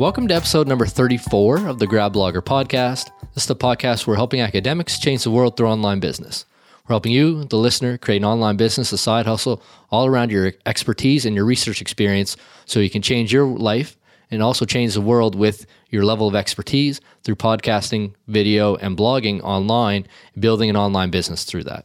Welcome to episode number 34 of the Grad Blogger podcast. This is the podcast where we're helping academics change the world through online business. We're helping you, the listener, create an online business, a side hustle, all around your expertise and your research experience so you can change your life and also change the world with your level of expertise through podcasting, video, and blogging online, building an online business through that.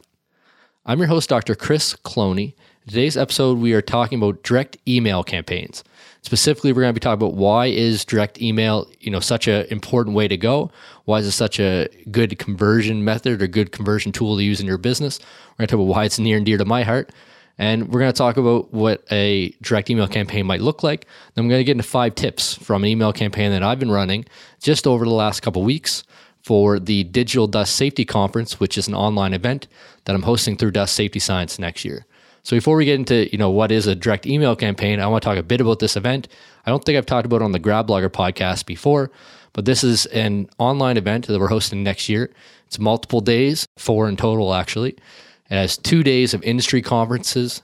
I'm your host, Dr. Chris Cloney. In today's episode, we are talking about direct email campaigns. Specifically, we're going to be talking about why is direct email, you know, such an important way to go? Why is it such a good conversion method or good conversion tool to use in your business? We're going to talk about why it's near and dear to my heart. And we're going to talk about what a direct email campaign might look like. Then I'm going to get into five tips from an email campaign that I've been running just over the last couple weeks for the Digital Dust Safety Conference, which is an online event that I'm hosting through Dust Safety Science next year. So before we get into, you know, what is a direct email campaign, I want to talk a bit about this event. I don't think I've talked about it on the Grad Blogger podcast before, but this is an online event that we're hosting next year. It's multiple days, four in total actually. It has two days of industry conferences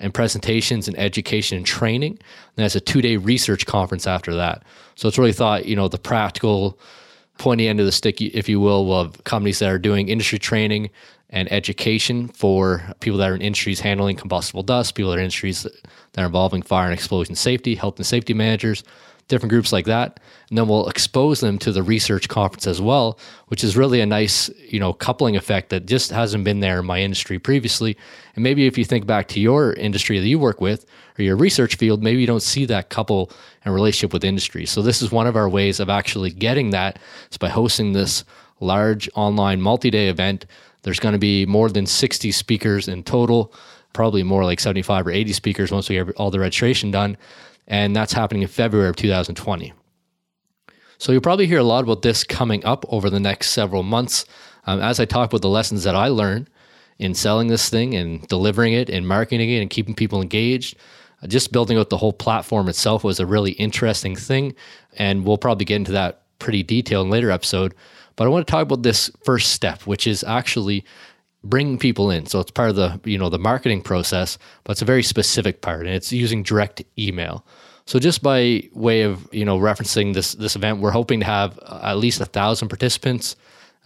and presentations and education and training. And has a two-day research conference after that. So it's really thought, you know, the practical pointy end of the stick, if you will, of companies that are doing industry training and education for people that are in industries handling combustible dust, people that are in industries that are involving fire and explosion safety, health and safety managers, different groups like that. And then we'll expose them to the research conference as well, which is really a nice, you know, coupling effect that just hasn't been there in my industry previously. And maybe if you think back to your industry that you work with or your research field, maybe you don't see that couple and relationship with industry. So this is one of our ways of actually getting that is by hosting this large online multi-day event. There's going to be more than 60 speakers in total, probably more like 75 or 80 speakers once we have all the registration done and that's happening in February of 2020. So you'll probably hear a lot about this coming up over the next several months um, as I talk about the lessons that I learned in selling this thing and delivering it and marketing it and keeping people engaged. Just building out the whole platform itself was a really interesting thing, and we'll probably get into that pretty detailed in later episode. But I want to talk about this first step, which is actually bringing people in. So it's part of the you know the marketing process, but it's a very specific part, and it's using direct email. So just by way of you know referencing this this event, we're hoping to have at least a thousand participants.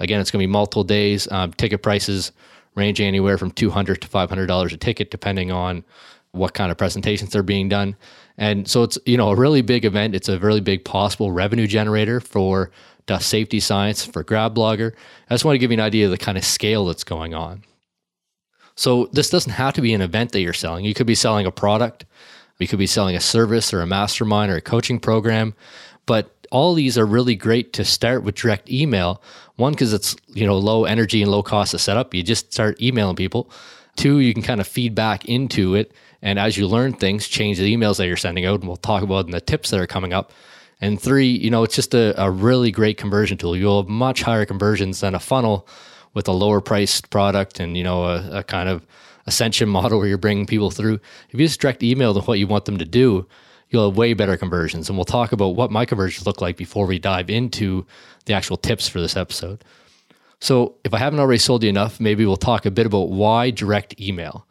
Again, it's going to be multiple days. Um, ticket prices ranging anywhere from two hundred to five hundred dollars a ticket, depending on what kind of presentations are being done. And so it's you know a really big event. It's a really big possible revenue generator for Dust Safety Science for Grad Blogger. I just want to give you an idea of the kind of scale that's going on. So this doesn't have to be an event that you're selling. You could be selling a product, you could be selling a service or a mastermind or a coaching program, but all these are really great to start with direct email. One, because it's you know low energy and low cost to set up. You just start emailing people. Two, you can kind of feed back into it, and as you learn things, change the emails that you're sending out. And we'll talk about in the tips that are coming up. And three, you know, it's just a, a really great conversion tool. You'll have much higher conversions than a funnel with a lower priced product and, you know, a, a kind of ascension model where you're bringing people through. If you just direct email them what you want them to do, you'll have way better conversions. And we'll talk about what my conversions look like before we dive into the actual tips for this episode. So, if I haven't already sold you enough, maybe we'll talk a bit about why direct email.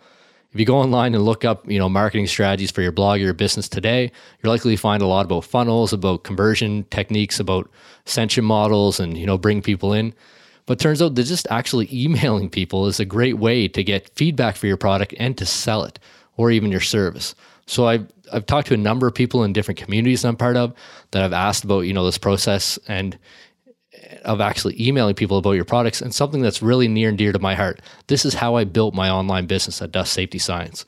If you go online and look up, you know, marketing strategies for your blog or your business today, you're likely to find a lot about funnels, about conversion techniques, about ascension models, and you know, bring people in. But turns out that just actually emailing people is a great way to get feedback for your product and to sell it or even your service. So I've I've talked to a number of people in different communities I'm part of that I've asked about you know this process and of actually emailing people about your products and something that's really near and dear to my heart. This is how I built my online business at Dust Safety Science.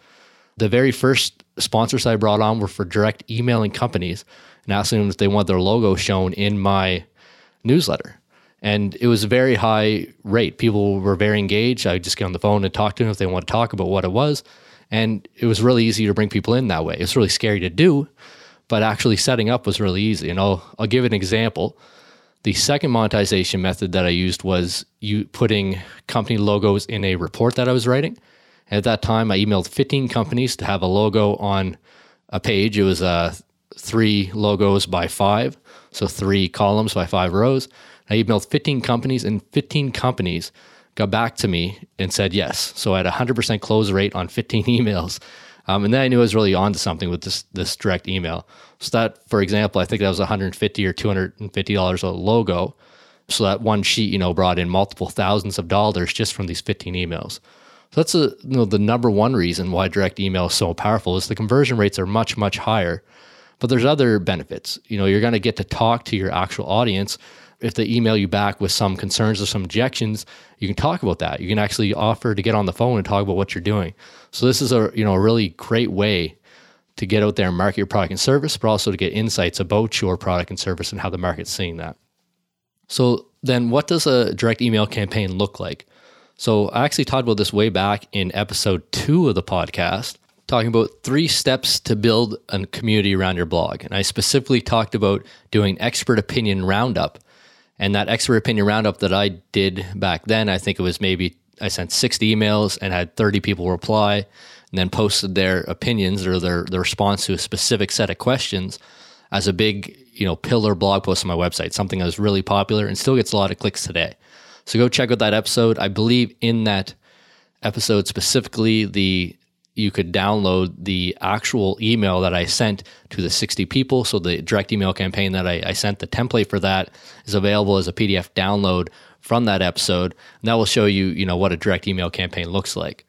The very first sponsors I brought on were for direct emailing companies and asking them if they want their logo shown in my newsletter. And it was a very high rate. People were very engaged. I just get on the phone and talk to them if they want to talk about what it was. And it was really easy to bring people in that way. It's really scary to do, but actually setting up was really easy. And I'll, I'll give an example. The second monetization method that I used was you putting company logos in a report that I was writing. At that time, I emailed 15 companies to have a logo on a page. It was uh, three logos by five, so three columns by five rows. I emailed 15 companies, and 15 companies got back to me and said yes. So I had a 100% close rate on 15 emails Um, and then I knew I was really onto something with this this direct email. So that, for example, I think that was 150 or 250 dollars a logo. So that one sheet, you know, brought in multiple thousands of dollars just from these 15 emails. So that's a, you know, the number one reason why direct email is so powerful is the conversion rates are much much higher. But there's other benefits. You know, you're going to get to talk to your actual audience if they email you back with some concerns or some objections, you can talk about that. You can actually offer to get on the phone and talk about what you're doing. So this is a you know a really great way to get out there and market your product and service, but also to get insights about your product and service and how the market's seeing that. So then what does a direct email campaign look like? So I actually talked about this way back in episode two of the podcast, talking about three steps to build a community around your blog. And I specifically talked about doing expert opinion roundup and that expert opinion roundup that I did back then, I think it was maybe I sent 60 emails and had 30 people reply and then posted their opinions or their, their response to a specific set of questions as a big, you know, pillar blog post on my website, something that was really popular and still gets a lot of clicks today. So go check out that episode. I believe in that episode specifically, the you could download the actual email that I sent to the 60 people. So the direct email campaign that I, I, sent, the template for that is available as a PDF download from that episode. And that will show you, you know, what a direct email campaign looks like.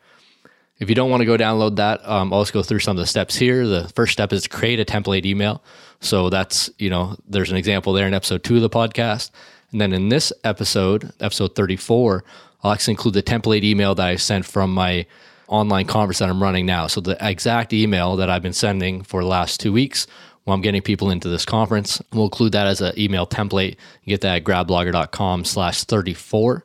If you don't want to go download that, um, I'll just go through some of the steps here. The first step is to create a template email. So that's, you know, there's an example there in episode two of the podcast. And then in this episode, episode 34, I'll actually include the template email that I sent from my online conference that I'm running now. So the exact email that I've been sending for the last two weeks while I'm getting people into this conference, we'll include that as an email template. You get that at gradblogger.com slash 34.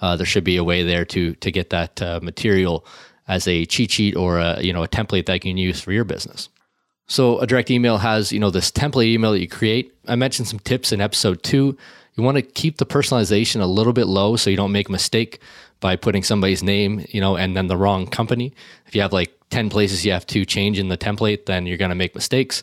Uh, there should be a way there to to get that uh, material as a cheat sheet or a you know a template that you can use for your business. So a direct email has you know this template email that you create. I mentioned some tips in episode two. You want to keep the personalization a little bit low so you don't make a mistake by putting somebody's name, you know, and then the wrong company. If you have like 10 places you have to change in the template, then you're going to make mistakes.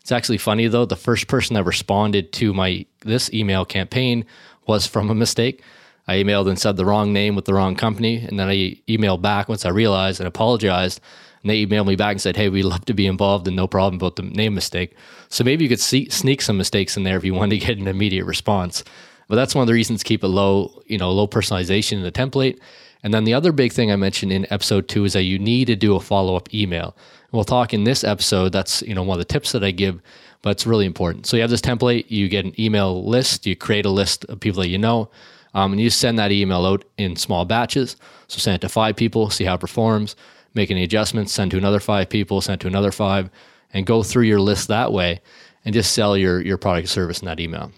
It's actually funny though, the first person that responded to my this email campaign was from a mistake. I emailed and said the wrong name with the wrong company, and then I emailed back once I realized and apologized. And they emailed me back and said, "Hey, we'd love to be involved, and no problem about the name mistake." So maybe you could see, sneak some mistakes in there if you wanted to get an immediate response. But that's one of the reasons to keep a low, you know, low personalization in the template. And then the other big thing I mentioned in episode two is that you need to do a follow up email. We'll talk in this episode. That's you know one of the tips that I give, but it's really important. So you have this template. You get an email list. You create a list of people that you know, um, and you send that email out in small batches. So send it to five people, see how it performs. Make any adjustments. Send to another five people. Send to another five, and go through your list that way, and just sell your your product service in that email.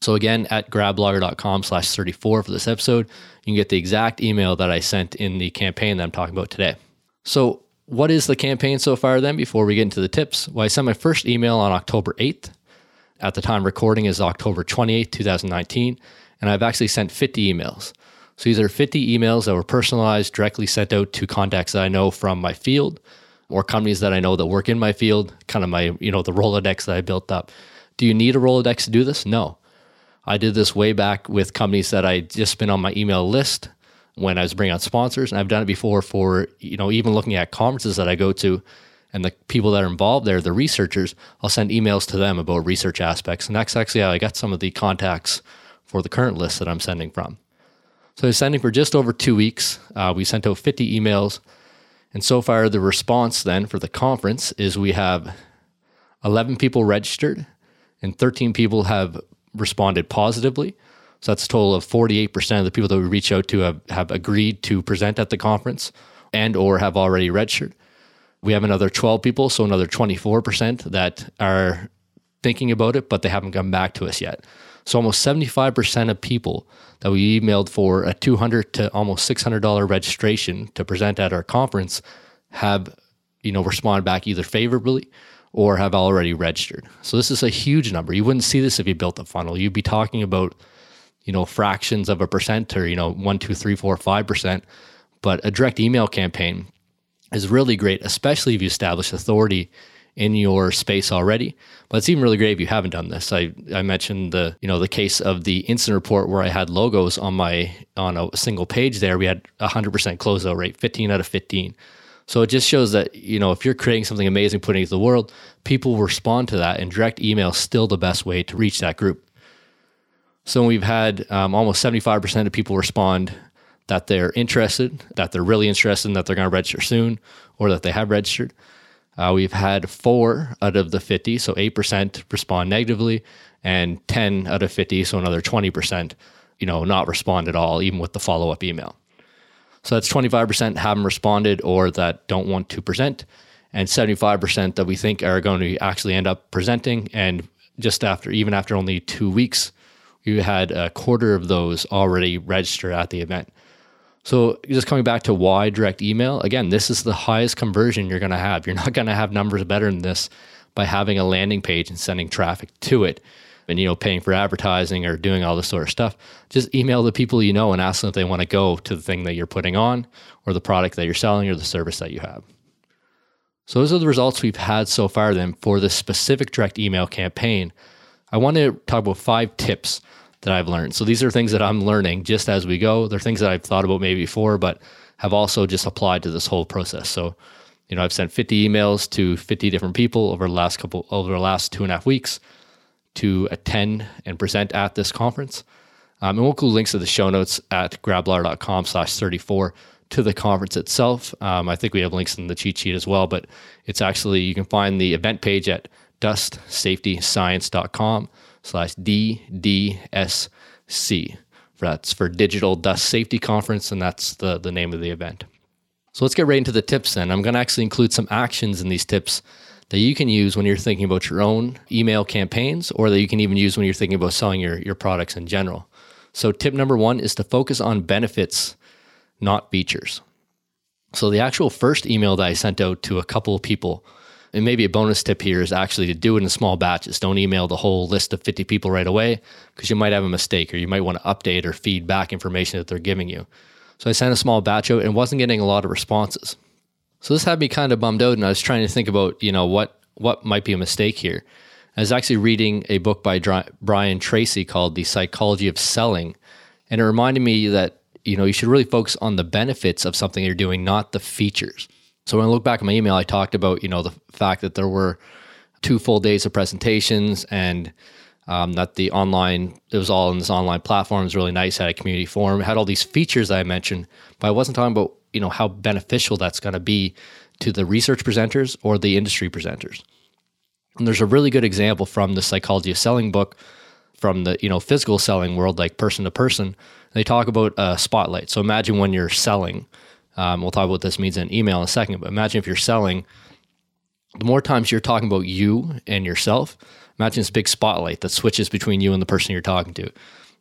So again, at gradblogger.com slash 34 for this episode, you can get the exact email that I sent in the campaign that I'm talking about today. So what is the campaign so far then before we get into the tips? Well, I sent my first email on October 8th. At the time recording is October 28th, 2019. And I've actually sent 50 emails. So these are 50 emails that were personalized, directly sent out to contacts that I know from my field or companies that I know that work in my field, kind of my, you know, the Rolodex that I built up. Do you need a Rolodex to do this? No. I did this way back with companies that I just been on my email list when I was bringing on sponsors, and I've done it before for you know even looking at conferences that I go to, and the people that are involved there, the researchers, I'll send emails to them about research aspects, and that's actually how I got some of the contacts for the current list that I'm sending from. So I was sending for just over two weeks. Uh, we sent out 50 emails, and so far the response then for the conference is we have 11 people registered, and 13 people have responded positively. So that's a total of 48% of the people that we reach out to have, have agreed to present at the conference and or have already registered. We have another 12 people, so another 24% that are thinking about it, but they haven't come back to us yet. So almost 75% of people that we emailed for a 200 to almost $600 registration to present at our conference have, you know, responded back either favorably or have already registered. So this is a huge number. You wouldn't see this if you built a funnel. You'd be talking about, you know, fractions of a percent or, you know, one, two, three, four, five percent. But a direct email campaign is really great, especially if you establish authority in your space already. But it's even really great if you haven't done this. I, I mentioned the you know the case of the incident report where I had logos on my on a single page there. We had a hundred percent closeout rate, 15 out of 15. So it just shows that, you know, if you're creating something amazing, putting it to the world, people respond to that. And direct email is still the best way to reach that group. So we've had um, almost 75% of people respond that they're interested, that they're really interested, and that they're going to register soon, or that they have registered. Uh, we've had four out of the 50, so 8% respond negatively, and 10 out of 50, so another 20%, you know, not respond at all, even with the follow up email. So that's 25% haven't responded or that don't want to present, and 75% that we think are going to actually end up presenting. And just after, even after only two weeks, we had a quarter of those already register at the event. So just coming back to why direct email, again, this is the highest conversion you're going to have. You're not going to have numbers better than this by having a landing page and sending traffic to it and you know paying for advertising or doing all this sort of stuff just email the people you know and ask them if they want to go to the thing that you're putting on or the product that you're selling or the service that you have. So those are the results we've had so far then for this specific direct email campaign. I want to talk about five tips that i've learned. So these are things that i'm learning just as we go. They're things that i've thought about maybe before but have also just applied to this whole process. So you know i've sent 50 emails to 50 different people over the last couple over the last two and a half weeks to attend and present at this conference. Um, and we'll include links to the show notes at gradblogger.com slash 34 to the conference itself. Um, I think we have links in the cheat sheet as well, but it's actually, you can find the event page at dustsafetyscience.com slash DDSC. That's for Digital Dust Safety Conference, and that's the, the name of the event. So let's get right into the tips then. I'm going to actually include some actions in these tips that you can use when you're thinking about your own email campaigns or that you can even use when you're thinking about selling your, your products in general. So, tip number one is to focus on benefits, not features. So, the actual first email that I sent out to a couple of people, and maybe a bonus tip here is actually to do it in small batches. Don't email the whole list of 50 people right away because you might have a mistake or you might want to update or feed back information that they're giving you. So, I sent a small batch out and wasn't getting a lot of responses. So this had me kind of bummed out, and I was trying to think about you know what what might be a mistake here. I was actually reading a book by Brian Tracy called The Psychology of Selling, and it reminded me that you know you should really focus on the benefits of something you're doing, not the features. So when I look back at my email, I talked about you know the fact that there were two full days of presentations and um, that the online it was all in this online platform it was really nice had a community forum had all these features that i mentioned but i wasn't talking about you know how beneficial that's going to be to the research presenters or the industry presenters. And there's a really good example from the psychology of selling book from the you know physical selling world, like person to person. They talk about a spotlight. So imagine when you're selling. Um, we'll talk about what this means in email in a second. But imagine if you're selling, the more times you're talking about you and yourself, imagine this big spotlight that switches between you and the person you're talking to.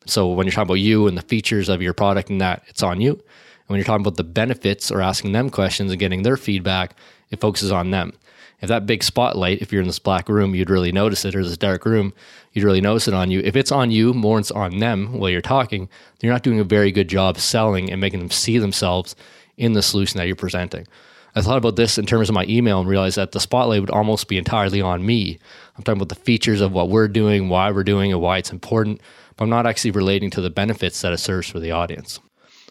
So when you're talking about you and the features of your product and that, it's on you when you're talking about the benefits or asking them questions and getting their feedback, it focuses on them. If that big spotlight, if you're in this black room, you'd really notice it, or this dark room, you'd really notice it on you. If it's on you, more it's on them while you're talking, you're not doing a very good job selling and making them see themselves in the solution that you're presenting. I thought about this in terms of my email and realized that the spotlight would almost be entirely on me. I'm talking about the features of what we're doing, why we're doing it, why it's important, but I'm not actually relating to the benefits that it serves for the audience.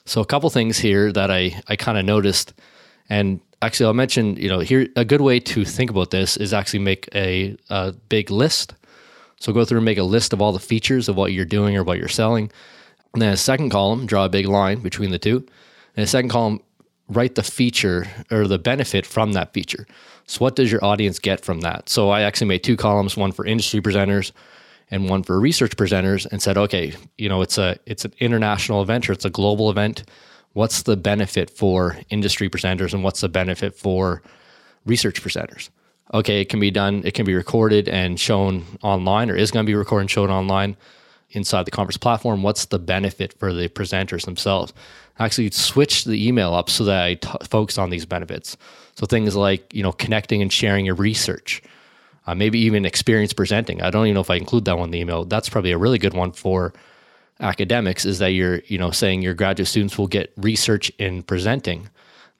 So a couple things here that I I kind of noticed, and actually I'll mention you know here a good way to think about this is actually make a, a big list. So go through and make a list of all the features of what you're doing or what you're selling. And then a second column, draw a big line between the two. And a second column, write the feature or the benefit from that feature. So what does your audience get from that? So I actually made two columns, one for industry presenters and one for research presenters and said, okay, you know, it's a it's an international event or it's a global event. What's the benefit for industry presenters and what's the benefit for research presenters? Okay, it can be done, it can be recorded and shown online or is going to be recorded and shown online inside the conference platform. What's the benefit for the presenters themselves? Actually, switch the email up so that I t- focus on these benefits. So things like, you know, connecting and sharing your research uh, maybe even experience presenting. I don't even know if I include that one in the email. That's probably a really good one for academics is that you're, you know, saying your graduate students will get research in presenting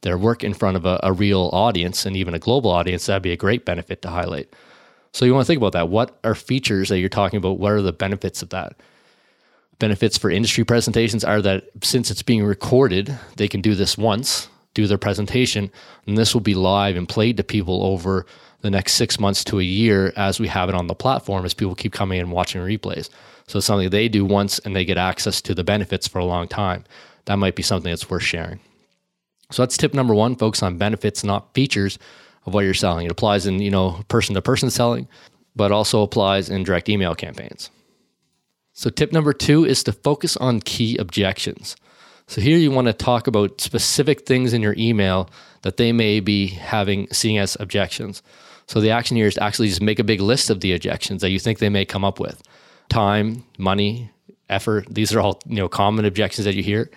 their work in front of a, a real audience and even a global audience. That'd be a great benefit to highlight. So you want to think about that. What are features that you're talking about? What are the benefits of that? Benefits for industry presentations are that since it's being recorded, they can do this once do their presentation. And this will be live and played to people over the next six months to a year as we have it on the platform as people keep coming and watching replays. So it's something they do once and they get access to the benefits for a long time. That might be something that's worth sharing. So that's tip number one, focus on benefits, not features of what you're selling. It applies in, you know, person to person selling, but also applies in direct email campaigns. So tip number two is to focus on key objections. So here you want to talk about specific things in your email that they may be having seeing as objections. So the action here is to actually just make a big list of the objections that you think they may come up with. Time, money, effort, these are all, you know, common objections that you hear.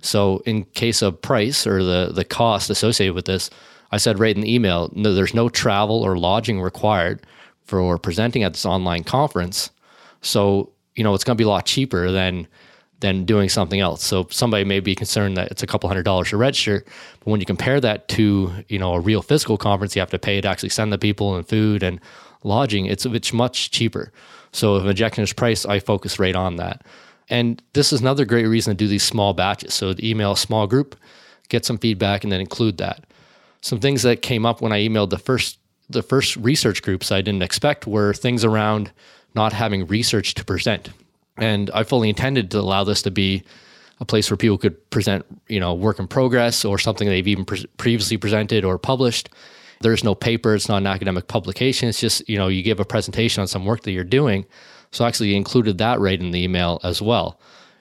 So in case of price or the the cost associated with this, I said right in the email, no, there's no travel or lodging required for presenting at this online conference. So, you know, it's going to be a lot cheaper than than doing something else. So somebody may be concerned that it's a couple hundred dollars to register, but when you compare that to, you know, a real physical conference, you have to pay to actually send the people and food and lodging. It's it's much cheaper. So if objection is price, I focus right on that. And this is another great reason to do these small batches. So email a small group, get some feedback, and then include that. Some things that came up when I emailed the first the first research groups I didn't expect were things around not having research to present. And I fully intended to allow this to be a place where people could present, you know, work in progress or something they've even pre- previously presented or published. There's no paper, it's not an academic publication. It's just, you know, you give a presentation on some work that you're doing so I actually included that right in the email as well.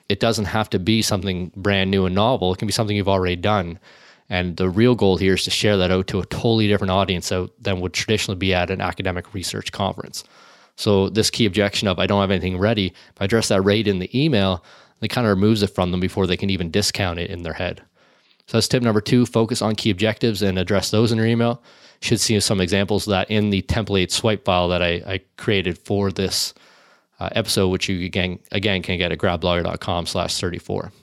It doesn't have to be something brand new and novel. It can be something you've already done. And the real goal here is to share that out to a totally different audience than would traditionally be at an academic research conference. So this key objection of I don't have anything ready, if I address that rate in the email, it kind of removes it from them before they can even discount it in their head. So that's tip number two, focus on key objectives and address those in your email. Should see some examples of that in the template swipe file that I, I created for this uh, episode, which you again again can get at gradblogger.com slash 34.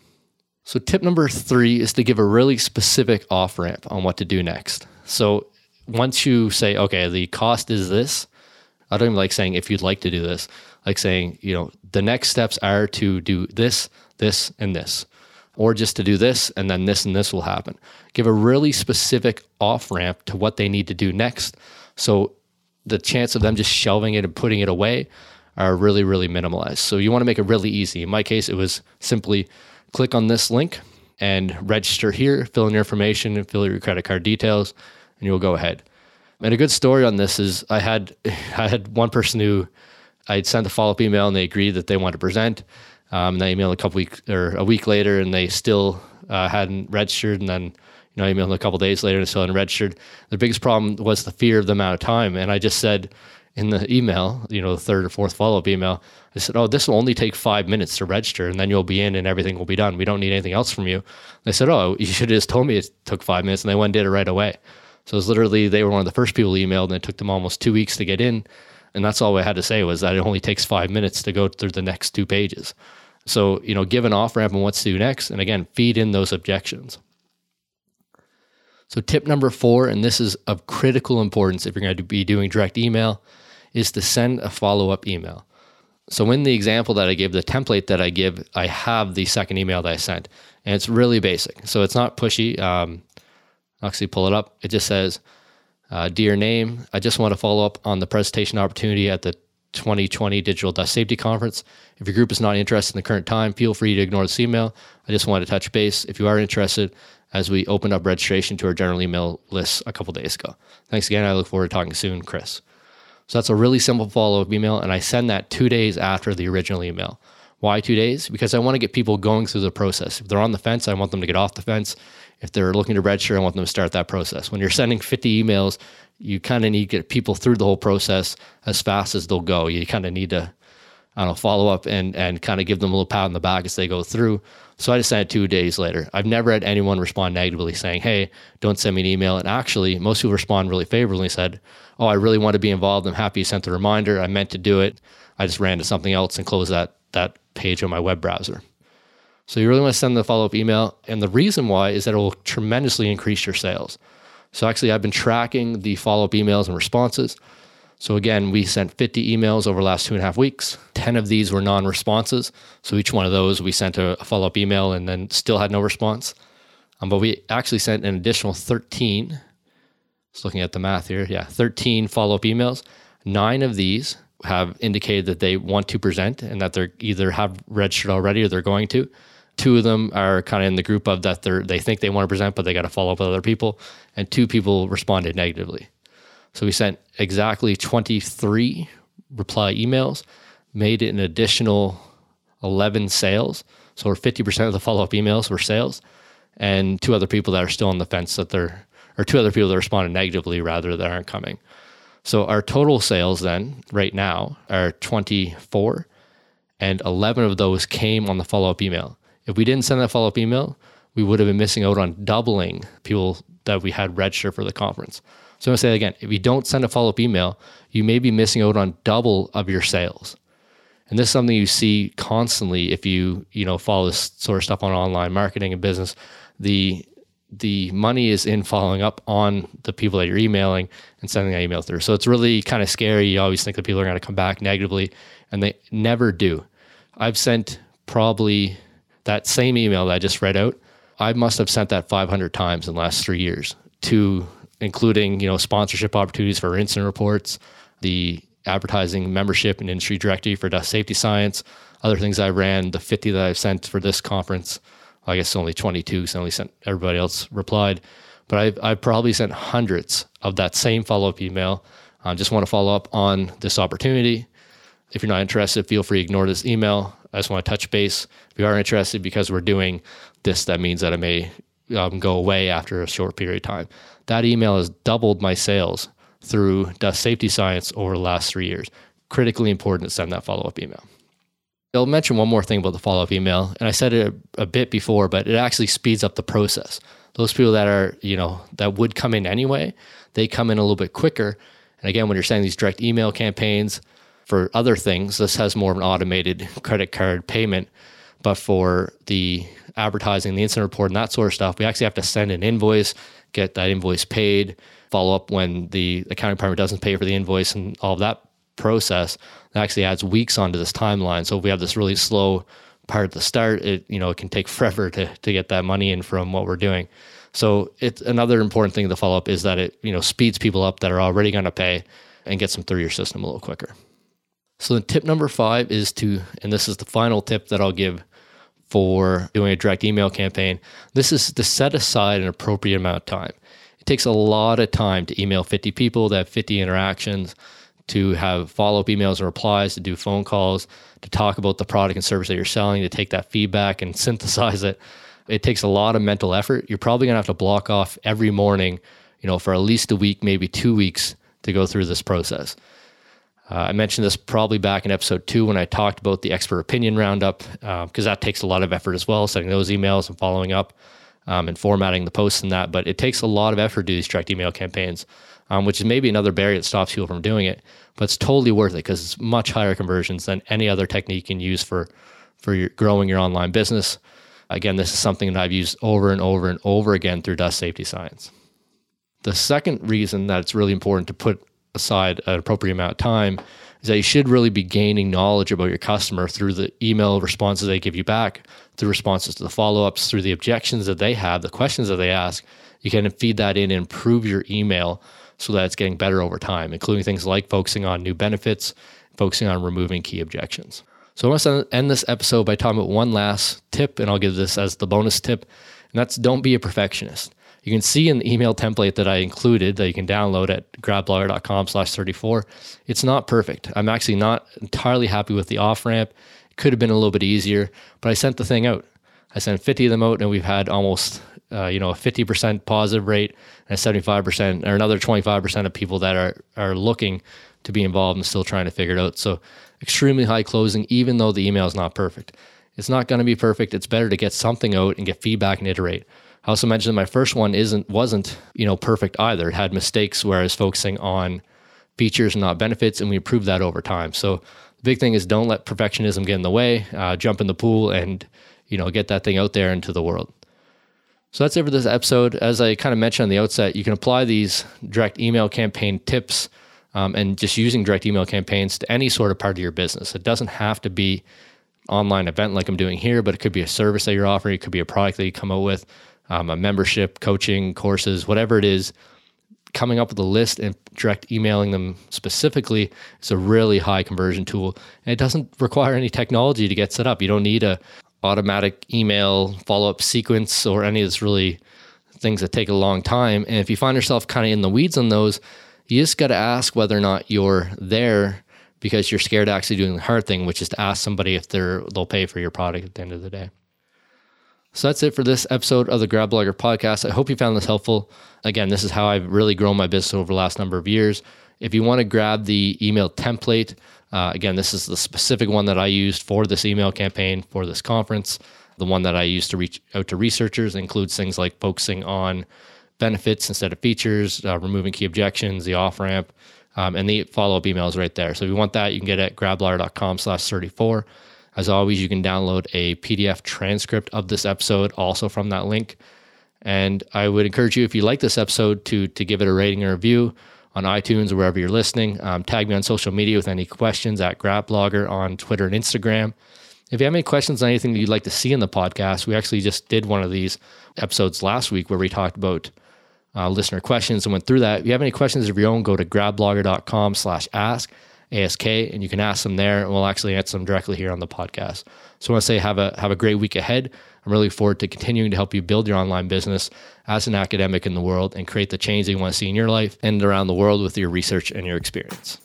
So tip number three is to give a really specific off ramp on what to do next. So once you say, okay, the cost is this, I don't even like saying if you'd like to do this, like saying, you know, the next steps are to do this, this, and this, or just to do this, and then this and this will happen. Give a really specific off ramp to what they need to do next. So the chance of them just shelving it and putting it away are really, really minimalized. So you want to make it really easy. In my case, it was simply click on this link and register here, fill in your information and fill your credit card details, and you'll go ahead. And a good story on this is I had I had one person who I'd sent a follow up email and they agreed that they wanted to present. Um, and I emailed a couple weeks or a week later and they still uh, hadn't registered. And then you know I emailed a couple days later and still hadn't registered. The biggest problem was the fear of the amount of time. And I just said, in the email, you know, the third or fourth follow up email, I said, Oh, this will only take five minutes to register and then you'll be in and everything will be done. We don't need anything else from you. They said, Oh, you should have just told me it took five minutes. And they went and did it right away. So it was literally, they were one of the first people emailed and it took them almost two weeks to get in. And that's all I had to say was that it only takes five minutes to go through the next two pages. So, you know, give an off ramp on what to do next. And again, feed in those objections. So, tip number four, and this is of critical importance if you're going to be doing direct email is to send a follow up email. So, in the example that I gave, the template that I give, I have the second email that I sent, and it's really basic. So, it's not pushy. Um, actually pull it up. It just says, uh, Dear name, I just want to follow up on the presentation opportunity at the 2020 Digital Dust Safety Conference. If your group is not interested in the current time, feel free to ignore this email. I just wanted to touch base if you are interested as we opened up registration to our general email list a couple days ago. Thanks again. I look forward to talking soon, Chris. So that's a really simple follow up email. And I send that two days after the original email. Why two days? Because I want to get people going through the process. If they're on the fence, I want them to get off the fence. If they're looking to register, I want them to start that process. When you're sending 50 emails, you kind of need to get people through the whole process as fast as they'll go. You kind of need to, I don't know, follow up and, and kind of give them a little pat on the back as they go through. So I just sent it two days later. I've never had anyone respond negatively saying, hey, don't send me an email. And actually, most people respond really favorably said, oh, I really want to be involved. I'm happy you sent the reminder. I meant to do it. I just ran to something else and closed that, that page on my web browser. So you really want to send the follow up email. And the reason why is that it will tremendously increase your sales. So actually, I've been tracking the follow up emails and responses. So again, we sent 50 emails over the last two and a half weeks. 10 of these were non responses. So each one of those, we sent a follow up email and then still had no response. Um, but we actually sent an additional 13. Just looking at the math here. Yeah, 13 follow up emails. Nine of these have indicated that they want to present and that they're either have registered already or they're going to. Two of them are kind of in the group of that they're they think they want to present, but they got to follow up with other people. And two people responded negatively. So we sent exactly 23 reply emails, made an additional 11 sales. So 50% of the follow up emails were sales, and two other people that are still on the fence that they're, or two other people that responded negatively rather that aren't coming. So our total sales then right now are 24, and 11 of those came on the follow up email. If we didn't send that follow up email, we would have been missing out on doubling people that we had register for the conference. So I'm gonna say again, if you don't send a follow up email, you may be missing out on double of your sales. And this is something you see constantly if you, you know, follow this sort of stuff on online marketing and business. The the money is in following up on the people that you're emailing and sending that email through. So it's really kind of scary. You always think that people are going to come back negatively, and they never do. I've sent probably that same email that I just read out. I must have sent that 500 times in the last three years to including you know sponsorship opportunities for incident reports, the advertising membership and industry directory for dust safety science, other things I ran, the 50 that I've sent for this conference. I guess only 22, because I only sent everybody else replied. But I've, I've probably sent hundreds of that same follow up email. I just want to follow up on this opportunity. If you're not interested, feel free to ignore this email. I just want to touch base. If you are interested, because we're doing this, that means that I may um, go away after a short period of time. That email has doubled my sales through dust safety science over the last three years. Critically important to send that follow up email. I'll mention one more thing about the follow up email, and I said it a, a, bit before, but it actually speeds up the process. Those people that are, you know, that would come in anyway, they come in a little bit quicker. And again, when you're sending these direct email campaigns for other things, this has more of an automated credit card payment. But for the advertising, the incident report, and that sort of stuff, we actually have to send an invoice, get that invoice paid, follow up when the accounting department doesn't pay for the invoice and all of that process actually adds weeks onto this timeline. So if we have this really slow part at the start it you know it can take forever to, to get that money in from what we're doing. So it's another important thing to follow up is that it you know speeds people up that are already going to pay and gets them through your system a little quicker. So the tip number five is to and this is the final tip that i'll give for doing a direct email campaign this is to set aside an appropriate amount of time. It takes a lot of time to email 50 people, to have 50 interactions, to have follow up emails and replies, to do phone calls, to talk about the product and service that you're selling, to take that feedback and synthesize it. It takes a lot of mental effort. You're probably going to have to block off every morning, you know, for at least a week, maybe two weeks to go through this process. Uh, I mentioned this probably back in episode two when I talked about the expert opinion roundup, because uh, that takes a lot of effort as well, sending those emails and following up um, and formatting the posts and that. But it takes a lot of effort to do these direct email campaigns, um, which is maybe another barrier that stops people from doing it. But it's totally worth it because it's much higher conversions than any other technique you can use for for your, growing your online business. Again, this is something that I've used over and over and over again through Dust Safety Science. The second reason that it's really important to put aside an appropriate amount of time is that you should really be gaining knowledge about your customer through the email responses they give you back, through responses to the follow ups, through the objections that they have, the questions that they ask. You can feed that in and improve your email so that it's getting better over time, including things like focusing on new benefits, focusing on removing key objections. So I want to end this episode by talking about one last tip, and I'll give this as the bonus tip, and that's don't be a perfectionist. You can see in the email template that I included that you can download at gradblogger.com slash 34. It's not perfect. I'm actually not entirely happy with the off ramp. It could have been a little bit easier, but I sent the thing out. I sent 50 of them out and we've had almost, uh, you know, a 50% positive rate and a 75% or another 25% of people that are, are looking to be involved and still trying to figure it out. So extremely high closing, even though the email is not perfect. It's not going to be perfect. It's better to get something out and get feedback and iterate. I also mentioned my first one isn't wasn't you know perfect either. It had mistakes where I was focusing on features and not benefits, and we improved that over time. So the big thing is don't let perfectionism get in the way. Uh, jump in the pool and you know get that thing out there into the world. So that's it for this episode. As I kind of mentioned on the outset, you can apply these direct email campaign tips um, and just using direct email campaigns to any sort of part of your business. It doesn't have to be online event like I'm doing here, but it could be a service that you're offering. It could be a product that you come out with um, a membership, coaching, courses, whatever it is, coming up with a list and direct emailing them specifically is a really high conversion tool. And it doesn't require any technology to get set up. You don't need a automatic email follow up sequence or any of this really things that take a long time. And if you find yourself kind of in the weeds on those, you just got to ask whether or not you're there because you're scared of actually doing the hard thing, which is to ask somebody if they're they'll pay for your product at the end of the day. So that's it for this episode of the Grad Blogger podcast. I hope you found this helpful. Again, this is how I've really grown my business over the last number of years. If you want to grab the email template, uh, again, this is the specific one that I used for this email campaign for this conference. The one that I used to reach out to researchers includes things like focusing on benefits instead of features, uh, removing key objections, the off ramp, um, and the follow up emails right there. So if you want that, you can get it at gradblogger.com slash 34. As always, you can download a PDF transcript of this episode also from that link. And I would encourage you, if you like this episode, to, to give it a rating or review on iTunes or wherever you're listening. Um, tag me on social media with any questions at GradBlogger on Twitter and Instagram. If you have any questions on anything that you'd like to see in the podcast, we actually just did one of these episodes last week where we talked about uh, listener questions and went through that. If you have any questions of your own, go to gradblogger.com slash ask, ASK, and you can ask them there, and we'll actually answer them directly here on the podcast. So I want to say have a have a great week ahead. I'm really forward to continuing to help you build your online business as an academic in the world and create the change that you want to see in your life and around the world with your research and your experience.